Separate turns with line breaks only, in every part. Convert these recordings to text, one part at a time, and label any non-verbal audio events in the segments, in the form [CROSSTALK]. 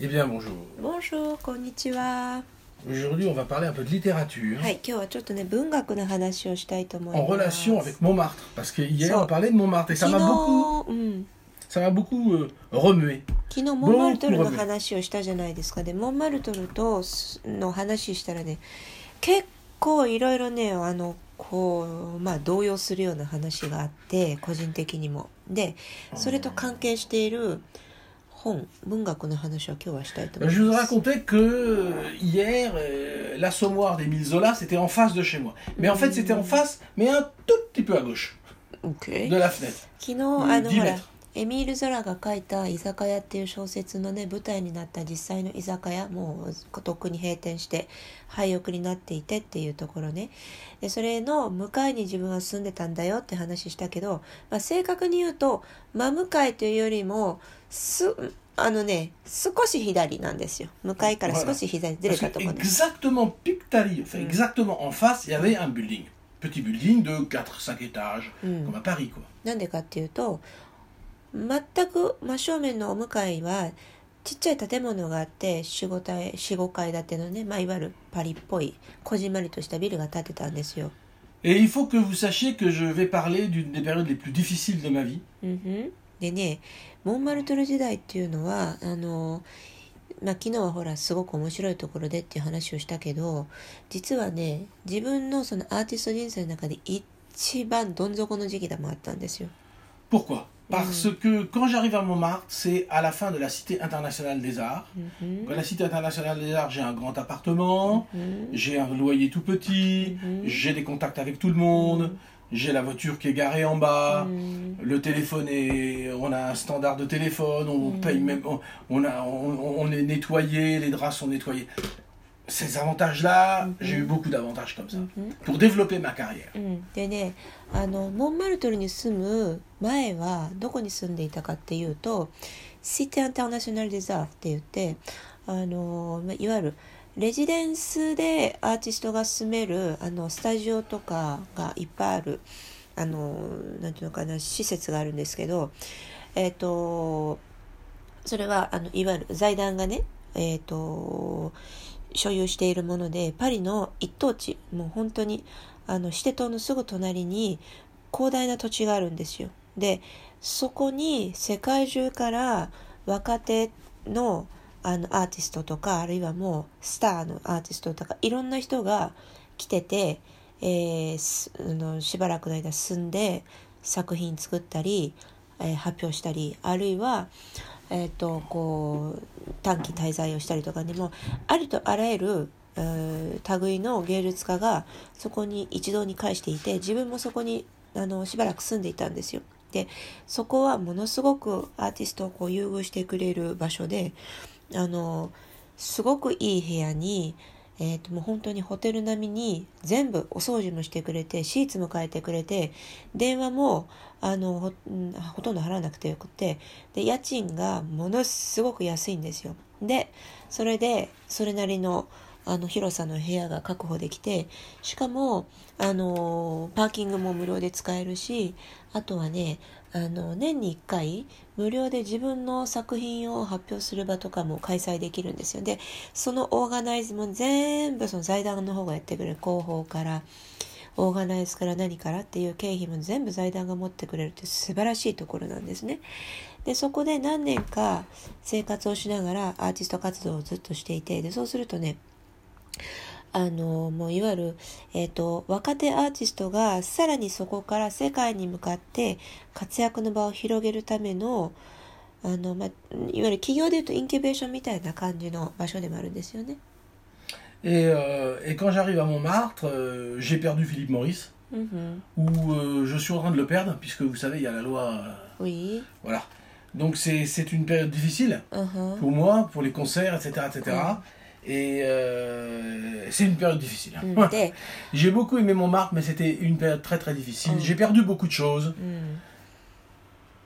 Eh bien, bonjour.
Bonjour, こんにちは。
Aujourd'hui, on va parler un peu de littérature
はい、今日はちょっとね、文学の話をしたいと思い
en
ます。
relation avec Montmartre. Parce que hier,
So-
on parlait de Montmartre et ça
昨
m'a beaucoup,
日、うん、
ça m'a beaucoup euh, remué.
昨日モンマルトルの話をしたじゃないですか。で、モンマルトルとすの話したらね、結構いろいろね、あの、こう、まあ、動揺するような話があって、個人的にも。で、それと関係している
Je vous racontais que euh, hier, euh, l'assommoir d'Émile Zola, c'était en face de chez moi. Mais en fait, c'était en face, mais un tout petit peu à gauche de la fenêtre. 10.
エミール・ゾラが書いた「居酒屋」っていう小説のね舞台になった実際の居酒屋もうとっくに閉店して廃屋になっていてっていうところねでそれの向かいに自分は住んでたんだよって話したけど、まあ、正確に言うと真向かいというよりもすあのね少し左なんですよ向かいから少し左にずれたところです
exactement Pictali, enfin
Mm.
exactement en face, il y avait un building. Petit building de 4-5 étages,
Mm.
comme à Paris, quoi.
なんでかっていうと全く真正面のお向かいはちっちゃい建物があって45階45階建てのね、まあ、いわゆるパリっぽいこじんまりとしたビルが建ってたんですよ。
Et il faut que vous sachiez que je vais parler d'une des périodes les plus difficiles de ma vie.
でねモンマルトル時代っていうのはあの、まあ、昨日はほらすごく面白いところでっていう話をしたけど実はね自分のそのアーティスト人生の中で一番どん底の時期でもあったんですよ。
Pourquoi? Parce mm. que quand j'arrive à Montmartre, c'est à la fin de la Cité internationale des arts. Mm-hmm. La Cité internationale des arts, j'ai un grand appartement,
mm-hmm.
j'ai un loyer tout petit,
mm-hmm.
j'ai des contacts avec tout le monde, j'ai la voiture qui est garée en bas, le téléphone est, on a un standard de téléphone, on paye même, on, a, on est nettoyé, les draps sont nettoyés. Ces avantages-là,
Mhm.
j'ai eu beaucoup d'avantages comme ça
うんふん
pour développer ma carrière.
うん、でねあのモンマルトルに住む前はどこに住んでいたかっていうとシティ・インターナショナル・デザーフって言ってあのまいわゆるレジデンスでアーティストが住めるあのスタジオとかがいっぱいあるあのなんていうのかな施設があるんですけどえっ、とそれはあのいわゆる財団がねえっ、と所有しているものでパリの一等地もう本当にあのシテ島のすぐ隣に広大な土地があるんですよ。でそこに世界中から若手のあのアーティストとかあるいはもうスターのアーティストとかいろんな人が来てて、えーあのしばらくの間住んで作品作ったり、えー発表したりあるいは、えー、とこう短期滞在をしたりとかでもありとあらゆるえー類の芸術家がそこに一堂に会していて自分もそこにあのしばらく住んでいたんですよ。でそこはものすごくアーティストをこう優遇してくれる場所であのすごくいい部屋に、えー、ともう本当にホテル並みに全部お掃除もしてくれてシーツも変えてくれて電話もあのほ,、ほとんど払わなくてよくてで家賃がものすごく安いんですよ。でそれでそれなりのあの広さの部屋が確保できてしかもあのパーキングも無料で使えるしあとはねあの年に1回無料で自分の作品を発表する場とかも開催できるんですよでそのオーガナイズも全部その財団の方がやってくれる広報からオーガナイズから何からっていう経費も全部財団が持ってくれるって素晴らしいところなんですね。でそこで何年か生活をしながらアーティスト活動をずっとしていてでそうするとねあのもういわゆる、えー、と若手アーティストがさらにそこから世界に向かって活躍の場を広げるためのあの、まあ、いわゆる企業でいうとインキュベーションみたいな感じの場所でもあるんですよね。
Et, euh, et quand j'arrive à Montmartre, euh, j'ai perdu Philippe Maurice,
うんうん、
ou euh, je suis en train de le perdre, puisque vous savez, il y a la loi. euh,
Oui.
voilà. Donc c'est une période difficile
Uh-huh.
pour moi, pour les concerts, etc. etc. Et euh, c'est une période difficile.
うん、で、 [LAUGHS]
J'ai beaucoup aimé Montmartre, mais c'était une période très très difficile.
Mm.
J'ai perdu beaucoup de choses
うん、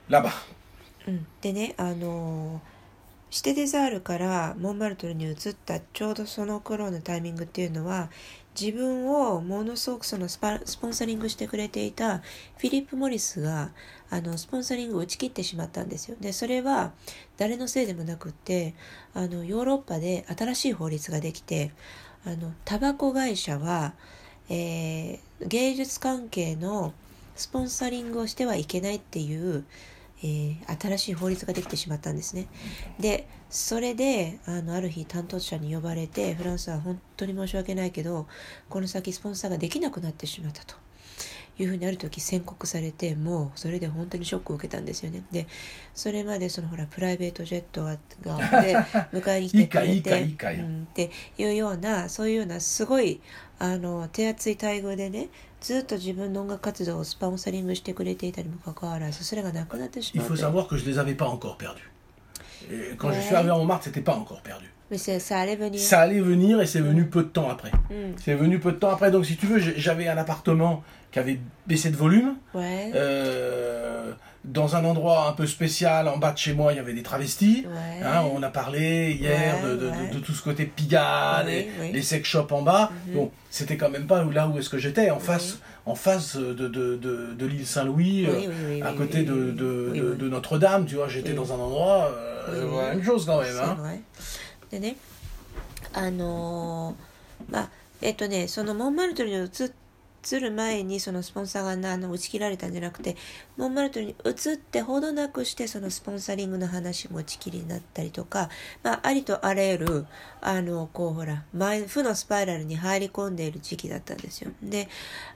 là-bas.
うん、でねあのシテデザールからモンマルトルに移ったちょうどその頃のタイミングっていうのは 自分をものすごくそのスパスポンサリングしてくれていたフィリップ・モリスがあのスポンサリングを打ち切ってしまったんですよ。でそれは誰のせいでもなくってあのヨーロッパで新しい法律ができてあのタバコ会社は、えー芸術関係のスポンサリングをしてはいけないっていう、えー新しい法律ができてしまったんですね。でそれであのある日担当者に呼ばれてフランスは本当に申し訳ないけどこの先スポンサーができなくなってしまったというふうにある時宣告されてもうそれで本当にショックを受けたんですよね。でそれまでそのほらプライベートジェットががで [LAUGHS] 迎えに来てくれてっていうようなそういうようなすごいあの手厚い待遇でねずっと自分の音楽活動をスポンサリングしてくれていたにもかかわらずそれがなくなってしまっ
faut
て
savoir que je les avais pas encore perdus. Et quand je
Ouais.
suis arrivé à Montmartre, c'était pas encore perdu.
Mais ça allait venir.
Ça allait venir et c'est venu peu de temps après.
Hmm.
C'est venu peu de temps après. Donc, si tu veux, j'avais un appartement qui avait baissé de volume. Euh, dans un endroit un peu spécial, en bas de chez moi, il y avait des travestis. Hein, on a parlé hier de, tout ce côté Pigalle,
oui,
les sex shops en bas.
Mhm.
Bon, c'était quand même pas là où est-ce que j'étais, en face, en face de, l'île Saint-Louis, euh, à côté de, Notre-Dame, tu vois, j'étais dans un endroit, euh, la même chose quand même. Hein.
Vrai. でねあのーまあえっとねそのモンマルトルに移る前にそのスポンサーがあの打ち切られたんじゃなくてモンマルトルに移ってほどなくしてそのスポンサリングの話も打ち切りになったりとか、まあ、ありとあらゆるあのこうほら負のスパイラルに入り込んでいる時期だったんですよ。で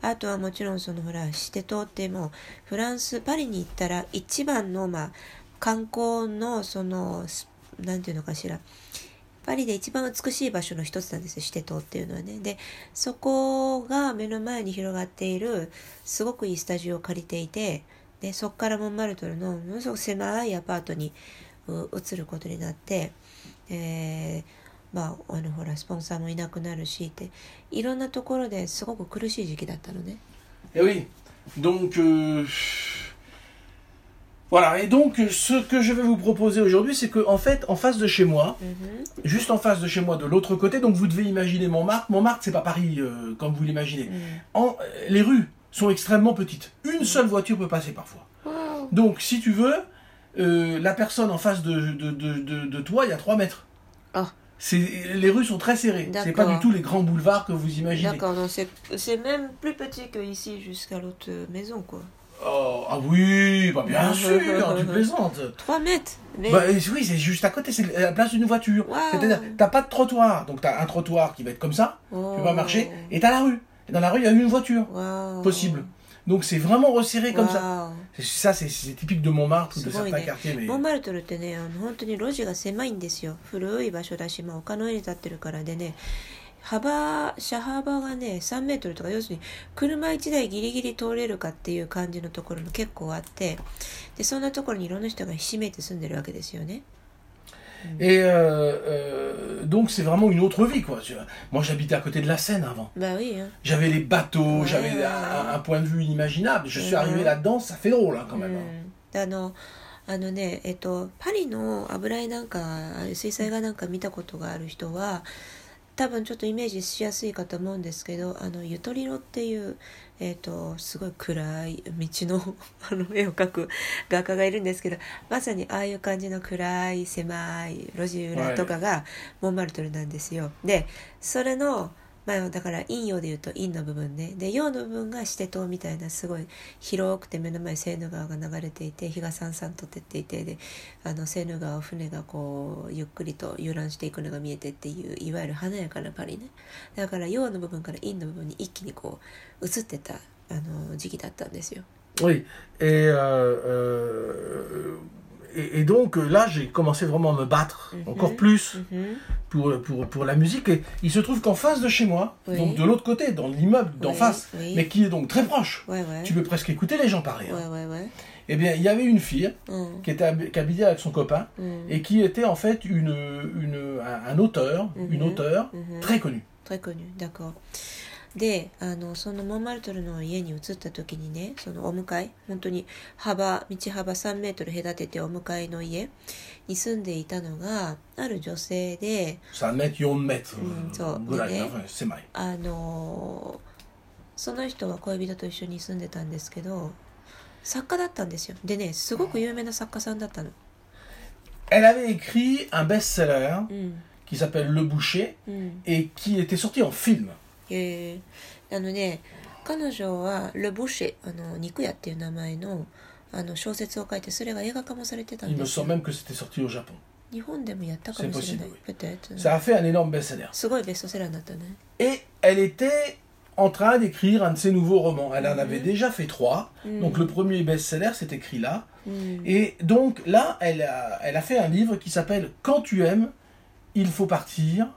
あとはもちろんそのほらシテ島ってもフランスパリに行ったら一番のまあ観光のそのスなんていうのかしらパリで一番美しい場所の一つなんですよシテ島っていうのはねでそこが目の前に広がっているすごくいいスタジオを借りていてでそこからモンマルトルのものすごく狭いアパートに移ることになって、えーまああのほらスポンサーもいなくなるしっていろんなところですごく苦しい時期だったのね。
Et oui. Donc, euh, Voilà, et donc ce que je vais vous proposer aujourd'hui, c'est que en fait, en face de chez moi,
mhm.
juste en face de chez moi, de l'autre côté, donc vous devez imaginer Montmartre. Montmartre, c'est pas Paris euh, comme vous l'imaginez.
Mhm.
En, euh, les rues sont extrêmement petites. Une seule voiture peut passer parfois. Donc si tu veux, euh, la personne en face de, de, de, de toi, il y a 3 mètres.
Ah.
Les rues sont très serrées. C'est pas du tout les grands boulevards que vous imaginez.
D'accord, c'est même plus petit que ici jusqu'à l'autre maison, quoi.
Oh, ah oui, bah bien sûr, [LAUGHS] tu plaisantes.
3 mètres mais...
Bah, euh, oui, c'est juste à côté, c'est la place d'une voiture.
Wow.
C'est-à-dire, t'as pas de trottoir. Donc, t'as un trottoir qui va être comme ça,
Oh.
tu vas marcher, et t'as la rue. Et dans la rue, il y a une voiture
Wow.
possible. Donc, c'est vraiment resserré comme ça.
Wow.
C'est- Ça, c'est c'est typique de Montmartre ou de
すごい
certains
ね
quartiers. Mais...
モンマルトルってねあの本当に路地が狭いんですよ古い場所だし、まあ、丘の上に立ってるからでね 幅車幅がね3メートルとか要するに車1台ギリギリ通れるかっていう感じのところも結構あってでそんなところにいろんな人がひしめいて住んでるわけですよね
Et euh, euh, donc, c'est vraiment une autre vie, quoi. Vois. Moi, j'habitais à côté de la Seine avant.
まあいいよ
J'avais les bateaux,
Ouais,
j'avais
ouais,
un, un point de vue inimaginable. Je suis
Mhm.
arrivé là-dedans, ça fait drôle, hein, quand
う
même. hein.
あのねえっとパリの油絵なんか水彩画なんか見たことがある人は多分ちょっとイメージしやすいかと思うんですけどあのゆとりろっていう、えっとすごい暗い道の [LAUGHS] あの絵を描く画家がいるんですけどまさにああいう感じの暗い狭い路地裏とかがモンマルトルなんですよ。でそれのまあ、だから陰陽でいうと陰の部分ねで陽の部分がシテ島みたいなすごい広くて目の前セーヌ川が流れていて日がさんさんと照っていてであのセーヌ川を船がこうゆっくりと遊覧していくのが見えてっていういわゆる華やかなパリねだから陽の部分から陰の部分に一気にこう移ってたあの時期だったんですよ。
Oui, et, euh, euh, et, donc euh, là, j'ai commencé vraiment à me battre
mhm.
encore plus
mhm.
pour, pour, pour, la musique. Et il se trouve qu'en face de chez moi, donc de l'autre côté, dans l'immeuble d'en face, mais qui est donc très proche, tu peux presque écouter les gens parler. Hein. Eh bien, il y avait une fille
mm.
qui était habillée avec son copain
mm.
et qui était en fait une, une un, auteur,
mm-hmm.
une auteure
mm-hmm.
très connue.
Très connue, d'accord. であのそのモンマルトルの家に移った時にねそのお向かい本当に幅道幅3メートル隔ててお向かいの家に住んでいたのがある女性で
3メートル4メートルぐらい
でね
の狭い。
あのその人は恋人と一緒に住んでたんですけど作家だったんですよ。でねすごく有名な作家さんだったの。
Elle avait écrit un best-seller
うん、
qui s'appelle Le Boucher
うん、
et qui était sorti en film.
えーあのね彼女は「ル・ブシェ」あの肉屋っていう名前のあの小説を書いてそれが映画化もされてた
Il
ん
me
ですよ
semble même que c'était sorti au Japon.
日本でもやったかもしれない
C'est possible,
peut-être
Ça a fait un énorme best-seller.
すごいベストセラーになったね
Et elle était en train d'écrire un de ses nouveaux romans. Elle en avait
Mhm.
déjà fait trois.
Mhm.
Donc le premier best-seller s'est écrit là.
うん、
Et donc là, elle a, elle a fait un livre qui s'appelle Quand tu aimes, il faut partir,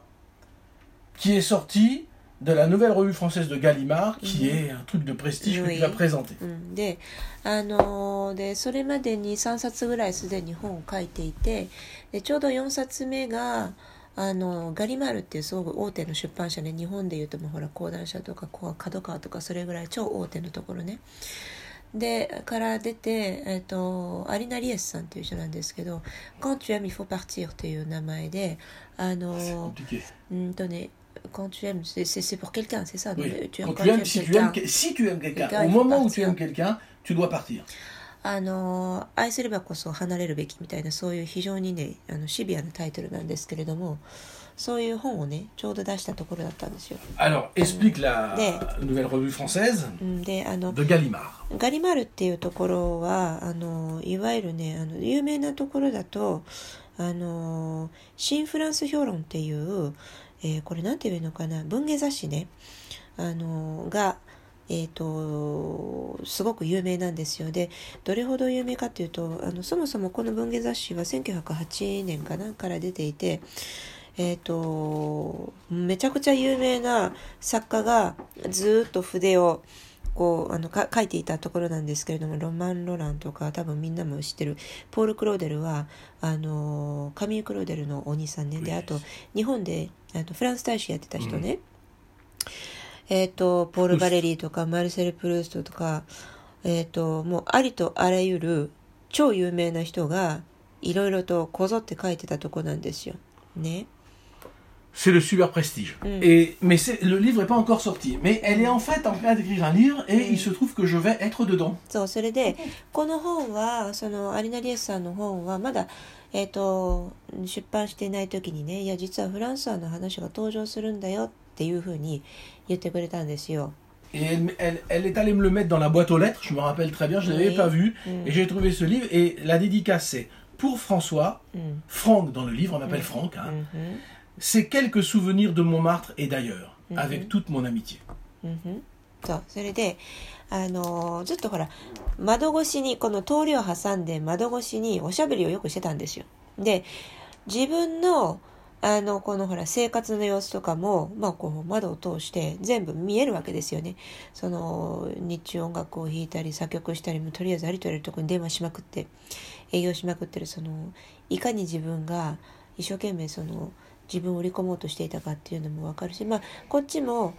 qui est sorti de la nouvelle revue française de Gallimard, qui
Mhm.
est un truc de prestige que tu vas présenter.
うん、であのーでそれまでに3冊ぐらいすでに本を書いていてでちょうど4冊目があのガリマールっていうすごく大手の出版社で日本でいうともうほら講談社とかこう角川とかそれぐらい超大手のところねでから出て、えっとアリナ・リエスさんっていう人なんですけど「Quand tu aimes il faut partir」っていう名前であの.うんとね「Quand tu aimes c'est pour quelqu'un c'est ça
Oui.
tu
Quand
quand
tu aimes, si tu
quelqu'un
aimes, que- si tu aimes quelqu'un, au moment où tu aimes quelqu'un, tu dois partir.
あの愛すればこそ離れるべきみたいなそういう非常にねあのシビアなタイトルなんですけれどもそういう本をねちょうど出したところだったんですよ。
Alors, explique la nouvelle revue française
うんであの
de Gallimard.
ガリマルっていうところはあのいわゆるねあの有名なところだとあの新フランス評論っていう、えーこれなんていうのかな？文芸雑誌ね。あのがえー、とすごく有名なんですよ。でどれほど有名かっていうとあのそもそもこの文芸雑誌は1908年かな？から出ていてえー、とめちゃくちゃ有名な作家がずーっと筆をこうあのか書いていたところなんですけれどもロマン・ロランとか多分みんなも知ってる。ポール・クローデルはあのカミー・クローデルのお兄さんね。であと日本であとフランス大使やってた人ね、えっ、とポール・バレリーとかマルセル・プルーストとかえっ、ともうありとあらゆる超有名な人がいろいろとこぞって書いてたとこなんですよ。ね。
C'est le super prestige.
Mm.
Et, mais c'est- le livre n'est pas encore sorti. Mais elle est en fait en train d'écrire un livre et
Mm.
il se trouve que je vais être dedans.
そうそれでこの本はそのアリナ・リエスさんの本はまだ、えー、と出版していない時にねいや実はフランスワの話が登場するんだよっていうふうに言ってくれたんですよ。
Et elle, elle- elle est allée me le mettre dans la boîte aux lettres, je me rappelle très bien, je ne l'avais
Oui.
pas vu.
Mm.
Et j'ai trouvé ce livre et la dédicace c'est pour François,
うん、
Franck dans le livre, on m'appelle
Mm.
Franck, hein.
うん、
c'est quelques souvenirs de Montmartre et d'ailleurs,
Mhm.
avec toute mon amitié.
うんうんそうそれで あのずっとほら窓越しにこの通りを挟んで窓越しにおしゃべりをよくしてたんですよ。で自分のあのこのほら生活の様子とかも、まあ、こう窓を通して全部見えるわけですよね。その日中音楽を弾いたり作曲したりもとりあえずありとあらゆるとこに電話しまくって営業しまくってるそのいかに自分が一生懸命その自分を売り込もうとしていたかっていうのも分かるし、まあ、こっちも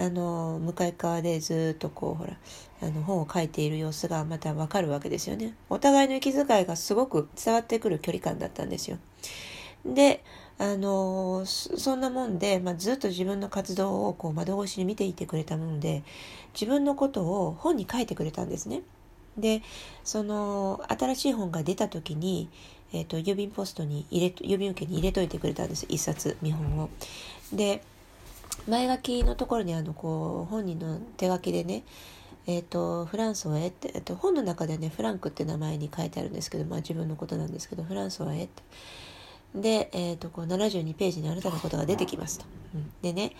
あの向かい側でずっとこうほらあの本を書いている様子がまた分かるわけですよね。お互いの息遣いがすごく伝わってくる距離感だったんですよ。であのそんなもんで、まあ、ずっと自分の活動をこう窓越しに見ていてくれたもので自分のことを本に書いてくれたんですね。でその新しい本が出た時に、えー、と郵便ポストに入れ郵便受けに入れといてくれたんです一冊見本を。で前書きのところにあのこう本人の手書きでねえー、とフランスはえって、えっと本の中でねフランクって名前に書いてあるんですけど、まあ、自分のことなんですけどフランスはえって。で、えー、とこう72ページにあなたのことが出てきますと。うん。でね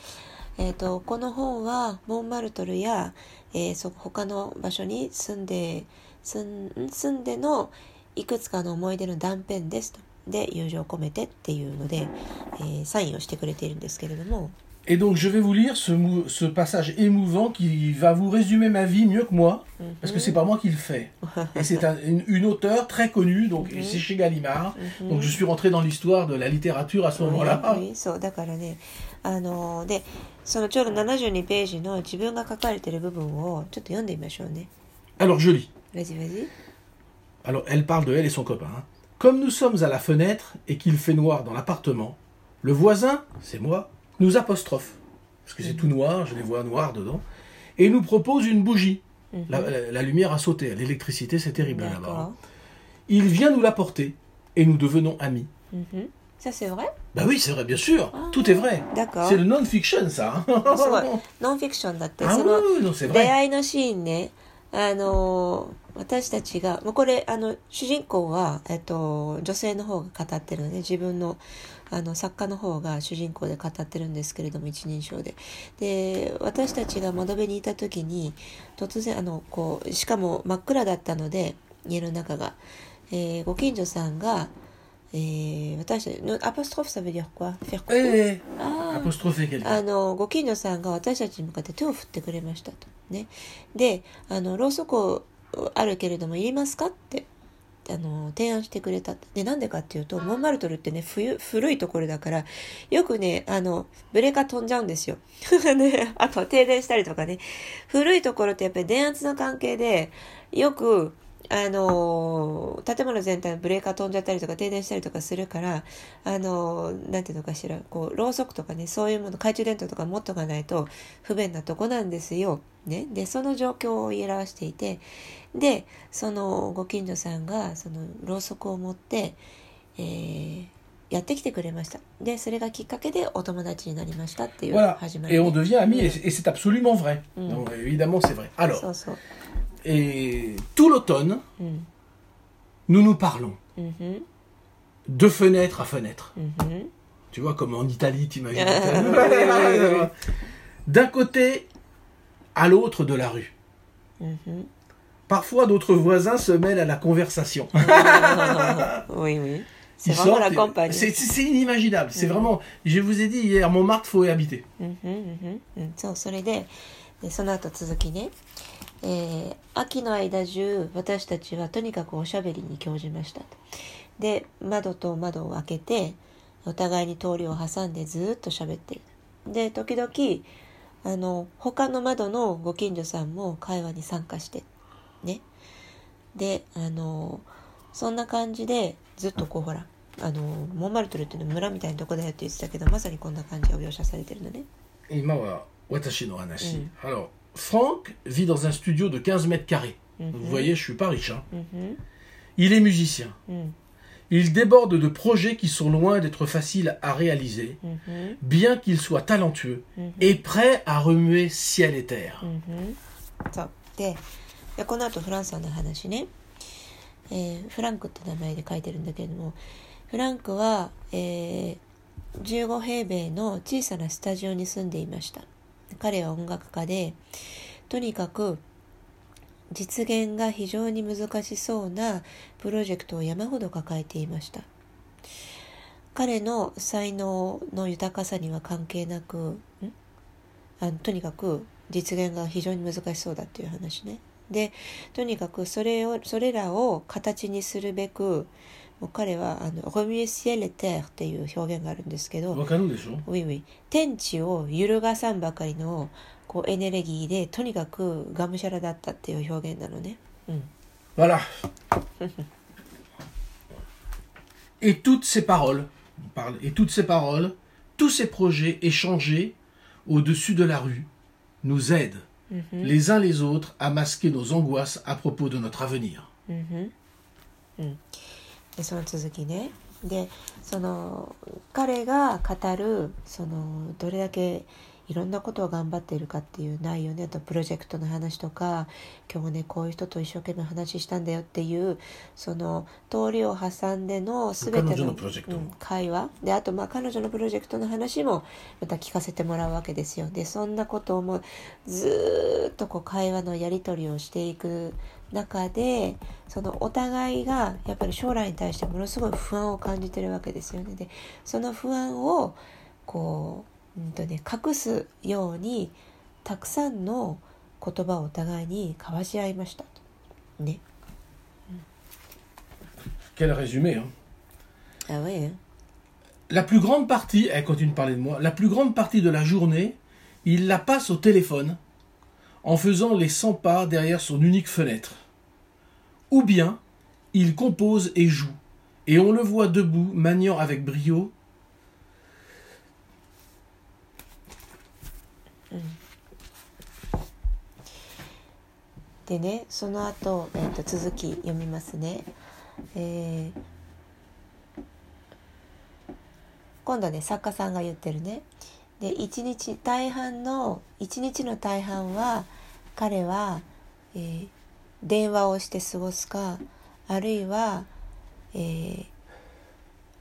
えー、とこの本はモンマルトルや、えー、そ他の場所に住んで住ん住んでのいくつかの思い出の断片ですと。で友情を込めてっていうので、えーサインをしてくれているんですけれども。
Et donc je vais vous lire ce, mou- ce passage émouvant qui va vous résumer ma vie mieux que moi, parce que c'est pas moi qui le fais. [LAUGHS] Et c'est un- une, une auteure très connue, donc et c'est chez Gallimard. Donc je suis rentré dans l'histoire de la littérature à ce moment-là.
はいそうだからねあのでそのちょうど72ページの自分が書かれてる部分をちょっと読んでみましょうね
Alors je lis.
Vas-y vas-y
Alors elle parle de elle et son copain. hein. Comme nous sommes à la fenêtre et qu'il fait noir dans l'appartement, le voisin, c'est moi, nous apostrophe. Parce que c'est tout noir, je les vois noirs dedans. Et nous propose une bougie. La, la- la lumière a sauté, l'électricité c'est terrible là-bas.
D'accord.
Il vient nous l'apporter et nous devenons amis.
Mhm. Ça c'est vrai
Bah oui, c'est vrai, bien sûr. Tout est vrai.
D'accord.
C'est le non-fiction ça. hein.
すごい[LAUGHS] ノンフィクションだって
あ
その
oui, oui, non, c'est
出
vrai.
会いのシーンねあの私たちがもうこれあの主人公は、えっと、女性の方が語ってるので自分の あの作家の方が主人公で語ってるんですけれども一人称で。で私たちが窓辺にいた時に突然あのこうしかも真っ暗だったので家の中が、えーご近所さんが、えー私たちのアポストロフサベディア quoi? Faire quoi
Eh,
あー。
apostropher quelqu'un.
あのご近所さんが私たちに向かって手を振ってくれましたと。ね、であのろうそくあるけれどもいりますか？ってあの提案してくれた。でなんでかっていうとモンマルトルってね冬古いところだからよくねあのブレーカー飛んじゃうんですよ、[LAUGHS] ね、あと停電したりとかね。古いところってやっぱり電圧の関係でよくあの建物全体のブレーカー飛んじゃったりとか停電したりとかするからあのなんていうのかしらこうろうそくとかねそういうもの懐中電灯とか持っとかないと不便なとこなんですよ。ね、でその状況を表していてでそのご近所さんがそのろうそくを持って、えーやってきてくれましたでそれがきっかけでお友達になりましたっていう
Voilà.
始まり
Et
ね、
on devient amis,
Mm.
et et c'est absolument vrai.
Mm.
Donc, évidemment, c'est vrai.
そ
Alors,
うそう
et tout l'automne,
うん
nous nous parlons.
うんふん
De fenêtre à fenêtre.
うんふん
Tu vois, comme en Italie, t'imagines [LAUGHS]
oui, [LAUGHS] oui.
D'un côté à l'autre de la rue.
うんふん
Parfois, d'autres voisins se mêlent à la conversation. [LAUGHS]
oui, oui. C'est
Ils
vraiment
sortent
la
et-
campagne.
C'est c'est- c'est inimaginable. C'est
Mm.
vraiment. Je vous ai dit hier, Montmartre, faut y habiter.
うんうんうんうんそうそれででその後続きね、 えー秋の間中私たちはとにかくおしゃべりに興じましたと。で窓と窓を開けてお互いに通りを挟んでずーっと喋っている。で時々あの他の窓のご近所さんも会話に参加してね。であのそんな感じでずっとこうほらあのモンマルトルっていうのは村みたいなとこだよって言ってたけどまさにこんな感じが描写されてるのね。
Ima wa watashi no hanashi.
Mm.
Alors, Franck vit dans un studio de 15 mètres carrés.
Mhm.
Vous voyez, je suis pas riche. hein.
うん、
Il est musicien.
うん、
Il déborde de projets qui sont loin d'être faciles à réaliser,
うん、うん、
bien qu'il soit talentueux
Mhm.
et prêt à remuer ciel et terre.
うん、そうででこの後フランスさんの話ね、えーフランクって名前で書いてるんだけれどもフランクは、えー15平米の小さなスタジオに住んでいました 彼は音楽家でとにかく実現が非常に難しそうなプロジェクトを山ほど抱えていました彼の才能の豊かさには関係なくあのとにかく実現が非常に難しそうだっていう話ね。でとにかくそれをそれらを形にするべくもう彼はあの「ロミュエシエレテー」っていう表現があるんですけど
Wakano desho
ウィウィ天地を揺るがさんばかりのこうエネルギーでとにかくがむしゃらだったっていう表現なのね。うん、
Voilà. Et toutes ces paroles, on parle, et toutes ces paroles, tous ces projets échangés au-dessus de la rue nous aident les uns les autres à masquer nos angoisses à propos de notre avenir.
うんふんうん、で その続きね。でその彼が語るそのどれだけいろんなことを頑張っているかっていう内容ね。あとプロジェクトの話とか今日もねこういう人と一生懸命話したんだよっていうその通りを挟んでの全ての
のプロジェクト。
うん会話。であとまあ彼女のプロジェクトの話もまた聞かせてもらうわけですよ。でそんなことをもうずーっとこう会話のやり取りをしていく中でそのお互いがやっぱり将来に対してものすごい不安を感じてるわけですよねでその不安をこううんとね、隠すようにたくさんの言葉をお互いに交わし合いましたと。ね。
Quel résumé, hein.
Ah ouais, hein.
La plus grande partie, elle continue de parler de moi, la plus grande partie de la journée, il la passe au téléphone en faisant les 100 pas derrière son unique fenêtre. Ou bien, il compose et joue, et on le voit debout, maniant avec brio.
でねその後、えー、と続き読みますね、えー今度はね作家さんが言ってるねで一日大半の一日の大半は彼は、えー電話をして過ごすかあるいは、えー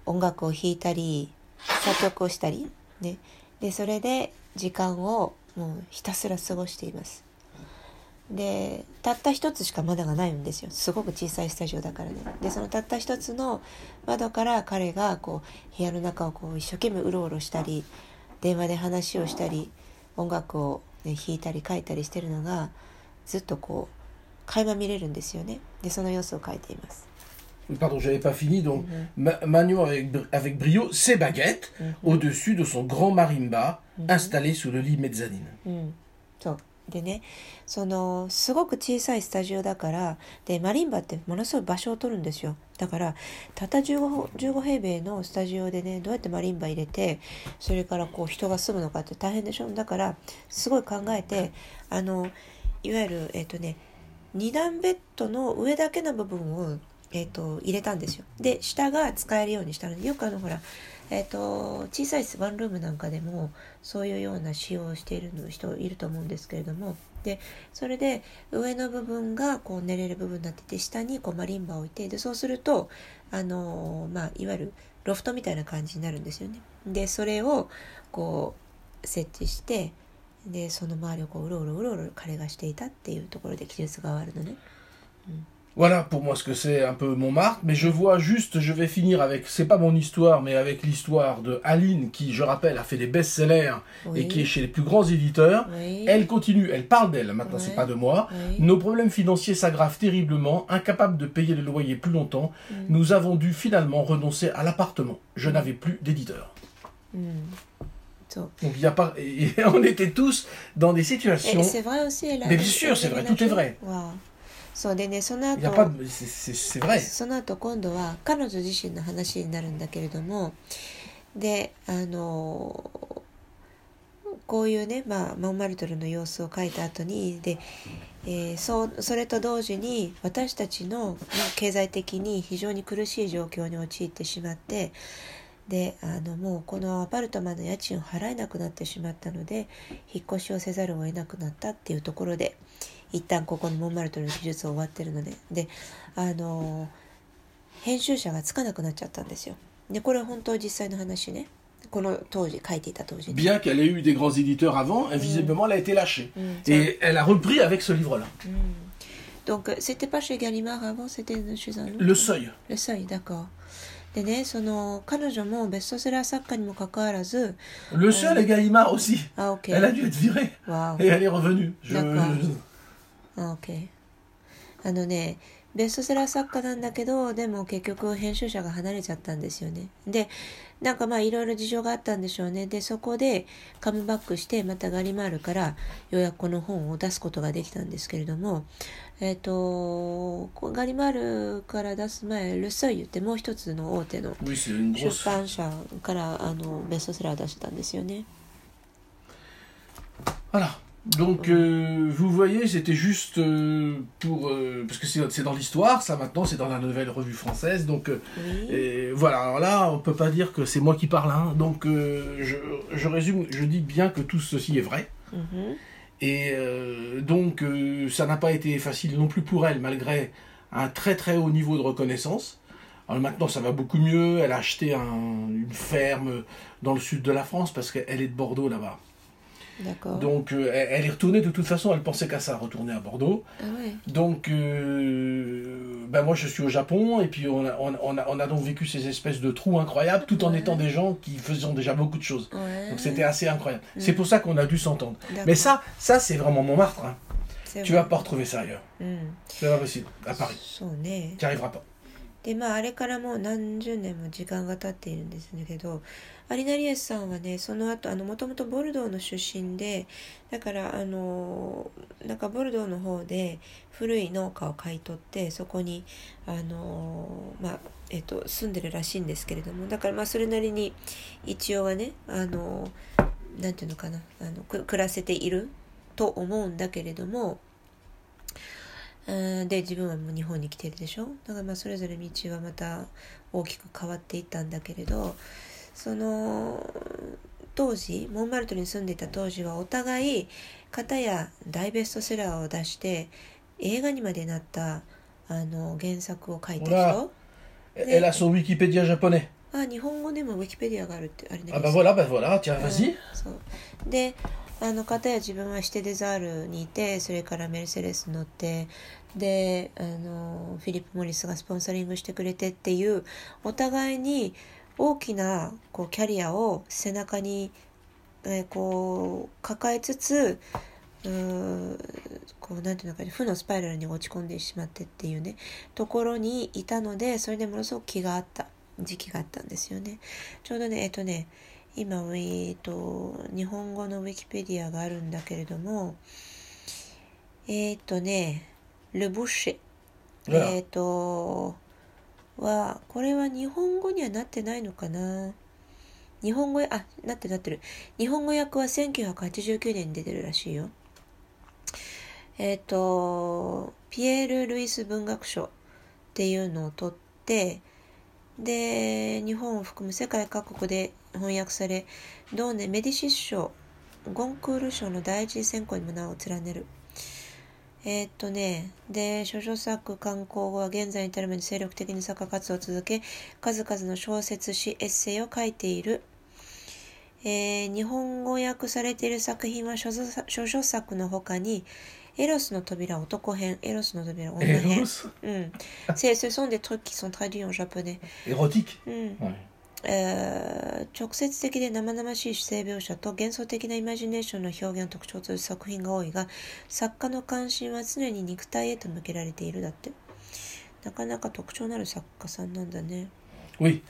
音楽を弾いたり作曲をしたり、ね、でそれで時間をもうひたすら過ごしています。でたった一つしか窓がないんですよ。すごく小さいスタジオだからね。でそのたった一つの窓から彼がこう部屋の中をこう一生懸命うろうろしたり電話で話をしたり音楽を、ね、弾いたり書いたりしてるのがずっとこう垣間見れるんですよねでその様子を書いています
Pardon, j'avais pas fini, donc
Mhm.
ma- maniant avec, avec brio ses baguettes
Mhm.
au-dessus de son grand marimba
Mhm.
installé sous le lit mezzanine.
でねそのすごく小さいスタジオだからでマリンバってものすごい場所を取るんですよだからたった 15, 15平米のスタジオでねどうやってマリンバ入れてそれからこう人が住むのかって大変でしょだからすごい考えてあのいわゆるえっ、とね2段ベッドの上だけの部分を、えー、と入れたんですよで下が使えるようにしたのでよくあのほらえー、と小さいワンルームなんかでもそういうような使用をしている人いると思うんですけれどもでそれで上の部分がこう寝れる部分になってて下にこうマリンバを置いてでそうするとあのーまあいわゆるロフトみたいな感じになるんですよね。でそれをこう設置して でその周りをこううろうろうろうろ彼がしていたっていうところで記述があるのね。
Voilà pour moi ce que c'est un peu Montmartre, mais je vois juste, je vais finir avec, c'est pas mon histoire, mais avec l'histoire de Aline qui, je rappelle, a fait des best-sellers et qui est chez les plus grands éditeurs.
Oui.
Elle continue, elle parle d'elle, maintenant
Ouais.
c'est pas de moi.
Oui.
Nos problèmes financiers s'aggravent terriblement, incapables de payer le loyer plus longtemps.
Mm.
Nous avons dû finalement renoncer à l'appartement. Je n'avais plus d'éditeur.
うんそう。
Donc il y a pas, et on était tous dans des situations.
C'est vrai aussi, a
Mais bien sûr, c'est vrai, tout est vrai.
わあそうでねその後.その後今度は彼女自身の話になるんだけれどもであのこういうね、まあ、モンマルトルの様子を書いた後にで、えーそうそれと同時に私たちの、まあ経済的に非常に苦しい状況に陥ってしまってであのもうこのアパルトマンの家賃を払えなくなってしまったので引っ越しをせざるを得なくなったっていうところで一旦ここのモンマルトルの記述は終わってるのでであの編集者がつかなくなっちゃったんですよ。でこれは本当実際の話ねこの当時書いていた当時ね。
Bien qu'elle ait eu des grands éditeurs avant, visiblement elle a été lâchée.
うん
Et elle a repris avec ce livre-là.
うん Donc c'était pas chez Gallimard avant, c'était chez un autre.
Le Seuil.
Le Seuil, d'accord. でねその彼女もベストセラー作家にもかかわらず
Le Seuil et Gallimard aussi.
あ OK
Elle a dû être virée.
わお
Et elle est revenue. Je-
OK あのねベストセラー作家なんだけどでも結局編集者が離れちゃったんですよねでなんかまあいろいろ事情があったんでしょうねでそこでカムバックしてまたガリマールからようやくこの本を出すことができたんですけれどもえっ、とガリマールから出す前ルソイユってもう一つの大手の
Oui, c'est une
出
grosse.
版社からあのベストセラー出してたんですよね
Voilà. Donc, euh, vous voyez, c'était juste euh, pour. euh, parce que c'est c'est dans l'histoire, ça maintenant, c'est dans la nouvelle revue française. Donc, euh,
oui
et voilà. Alors là, on peut pas dire que c'est moi qui parle. hein. Donc, euh, je, je résume, je dis bien que tout ceci est vrai.
うん
Et euh, donc, euh, ça n'a pas été facile non plus pour elle, malgré un très très haut niveau de reconnaissance. Alors maintenant, ça va beaucoup mieux. Elle a acheté un- une ferme dans le sud de la France parce qu'elle est de Bordeaux là-bas. Donc euh, elle est retournée de toute façon, elle pensait qu'à ça, retourner à Bordeaux. Donc euh, ben moi je suis au Japon et puis on a, donc vécu ces espèces de trous incroyables tout en étant des gens qui faisaient déjà beaucoup de choses. Donc c'était assez incroyable. C'est pour ça qu'on a dû s'entendre. Mais ça, ça c'est vraiment Montmartre. Hein. Tu vas pas retrouver ça ailleurs. C'est pas possible. À Paris. Tu n'y arriveras pas.
でまああれからもう何十年も時間が経っているんですけどアリナリエスさんはねその後あのもともとボルドーの出身でだからあのなんかボルドーの方で古い農家を買い取ってそこにあのまあえっと住んでるらしいんですけれどもだからまあそれなりに一応はねあのなんていうのかなあの暮らせていると思うんだけれどもで自分はもう日本に来てるでしょ？だからまあそれぞれ道はまた大きく変わっていったんだけれどその当時モンマルトルに住んでいた当時はお互い片や大ベストセラーを出して映画にまでなったあの原作を書いた人。
Elle a son Wikipédia japonais.
あ日本語でもウィキペディアがあるってあれね
Ah bah voilà, bah voilà, tiens, vas-y.
そう。であの方や自分はシテデザールにいてそれからメルセデス乗ってであのフィリップ・モリスがスポンサリングしてくれてっていうお互いに大きなこうキャリアを背中に、えーこう抱えつつうーこうなんていうのか負のスパイラルに落ち込んでしまってっていうねところにいたのでそれでものすごく気があった時期があったんですよね。ちょうどねえっとね今、えっと、日本語のウィキペディアがあるんだけれども、えっとね、ルブッシェ。えっと、は、これは日本語にはなってないのかな？日本語や、あ、なってるなってる。日本語訳は1989年に出てるらしいよ。えっと、ピエール・ルイス文学賞っていうのを取って、で日本を含む世界各国で翻訳され同年メディシス賞ゴンクール賞の第一次選考にも名を連ねるえーっとねで諸書作刊行後は現在に至るまで精力的に作家活動を続け数々の小説詩エッセイを書いている。えー日本語訳されている作品は諸書諸書作の他にエロスの扉男編エロスの扉女編。うん、[LAUGHS] c'est- ce sont des trucs qui sont traduits en japonais.
Érotique？
うん、
Ouais.
えー直接的で生々しい姿勢描写と幻想的なイマジネーションの表現を特徴とする作品が多いが作家の関心は常に肉体へと向けられているだってなかなか特徴のある作家さんなんだね
Oui.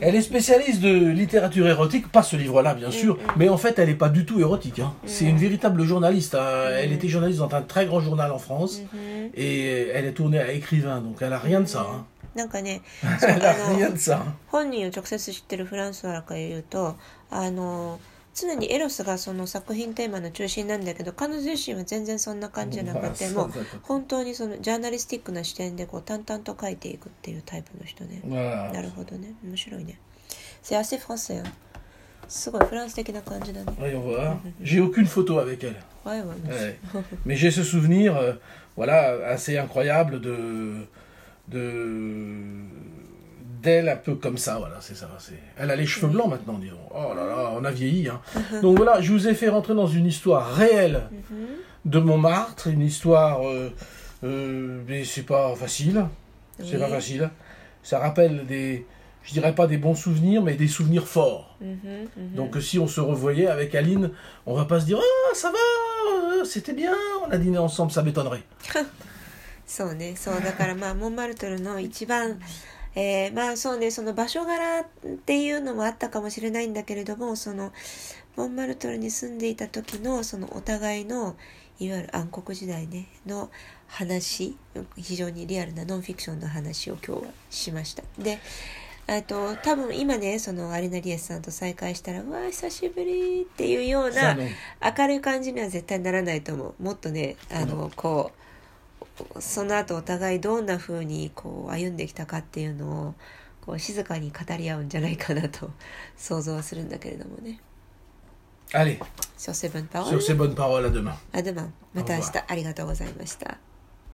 Elle est spécialiste de littérature érotique, pas ce livre-là bien sûr, mais en fait elle n'est pas du tout érotique. hein. C'est une véritable journaliste. hein. Elle était journaliste dans un très grand journal en France et elle est tournée à écrivain, donc elle a rien de ça. hein.
なんかね [LAUGHS]. 本人を直接知ってるフランスワから言うとあの常にエロスがその作品テーマの中心なんだけど彼女自身は全然そんな感じじゃなくてもう本当にそのジャーナリスティックな視点でこう淡々と書いていくっていうタイプの人ね.なるほどね面白いね C'est assez français すごいフランス的な感じだね
Voyons voir. J'ai aucune photo avec elle.
はいはい
Ouais. Mais j'ai ce souvenir, euh, voilà, assez incroyable de, d'elle un peu comme ça, voilà, c'est ça. C'est... Elle a les cheveux blancs maintenant, disons. Oh là là, on a vieilli. Hein. [LAUGHS] Donc voilà, je vous ai fait rentrer dans une histoire réelle mm-hmm. de Montmartre, une histoire, euh, euh, mais c'est pas facile. C'est
oui.
pas facile. Ça rappelle des, je dirais pas des bons souvenirs, mais des souvenirs forts.
Mm-hmm, mm-hmm.
Donc si on se revoyait avec Aline, on va pas se dire ah ça va, euh, c'était bien, on a dîné ensemble, ça m'étonnerait. [LAUGHS]
そうね。そう。だからまあモンマルトルの一番えーまあそうね。その場所柄っていうのもあったかもしれないんだけれどもそのモンマルトルに住んでいた時のそのお互いのいわゆる暗黒時代ねの話非常にリアルなノンフィクションの話を今日はしました。でえっと多分今ねそのアリナ・リエスさんと再会したら「うわ久しぶり」っていうような.明るい感じには絶対ならないと思う。もっとねあのこうその後お互いどんな風にこう歩んできたかっていうのをこう静かに語り合うんじゃないかなと想像はするんだけれどもね。
Allez,
Sur ces bonnes paroles
sur ces bonnes paroles, à demain.
à demain また明日。ありがとうございました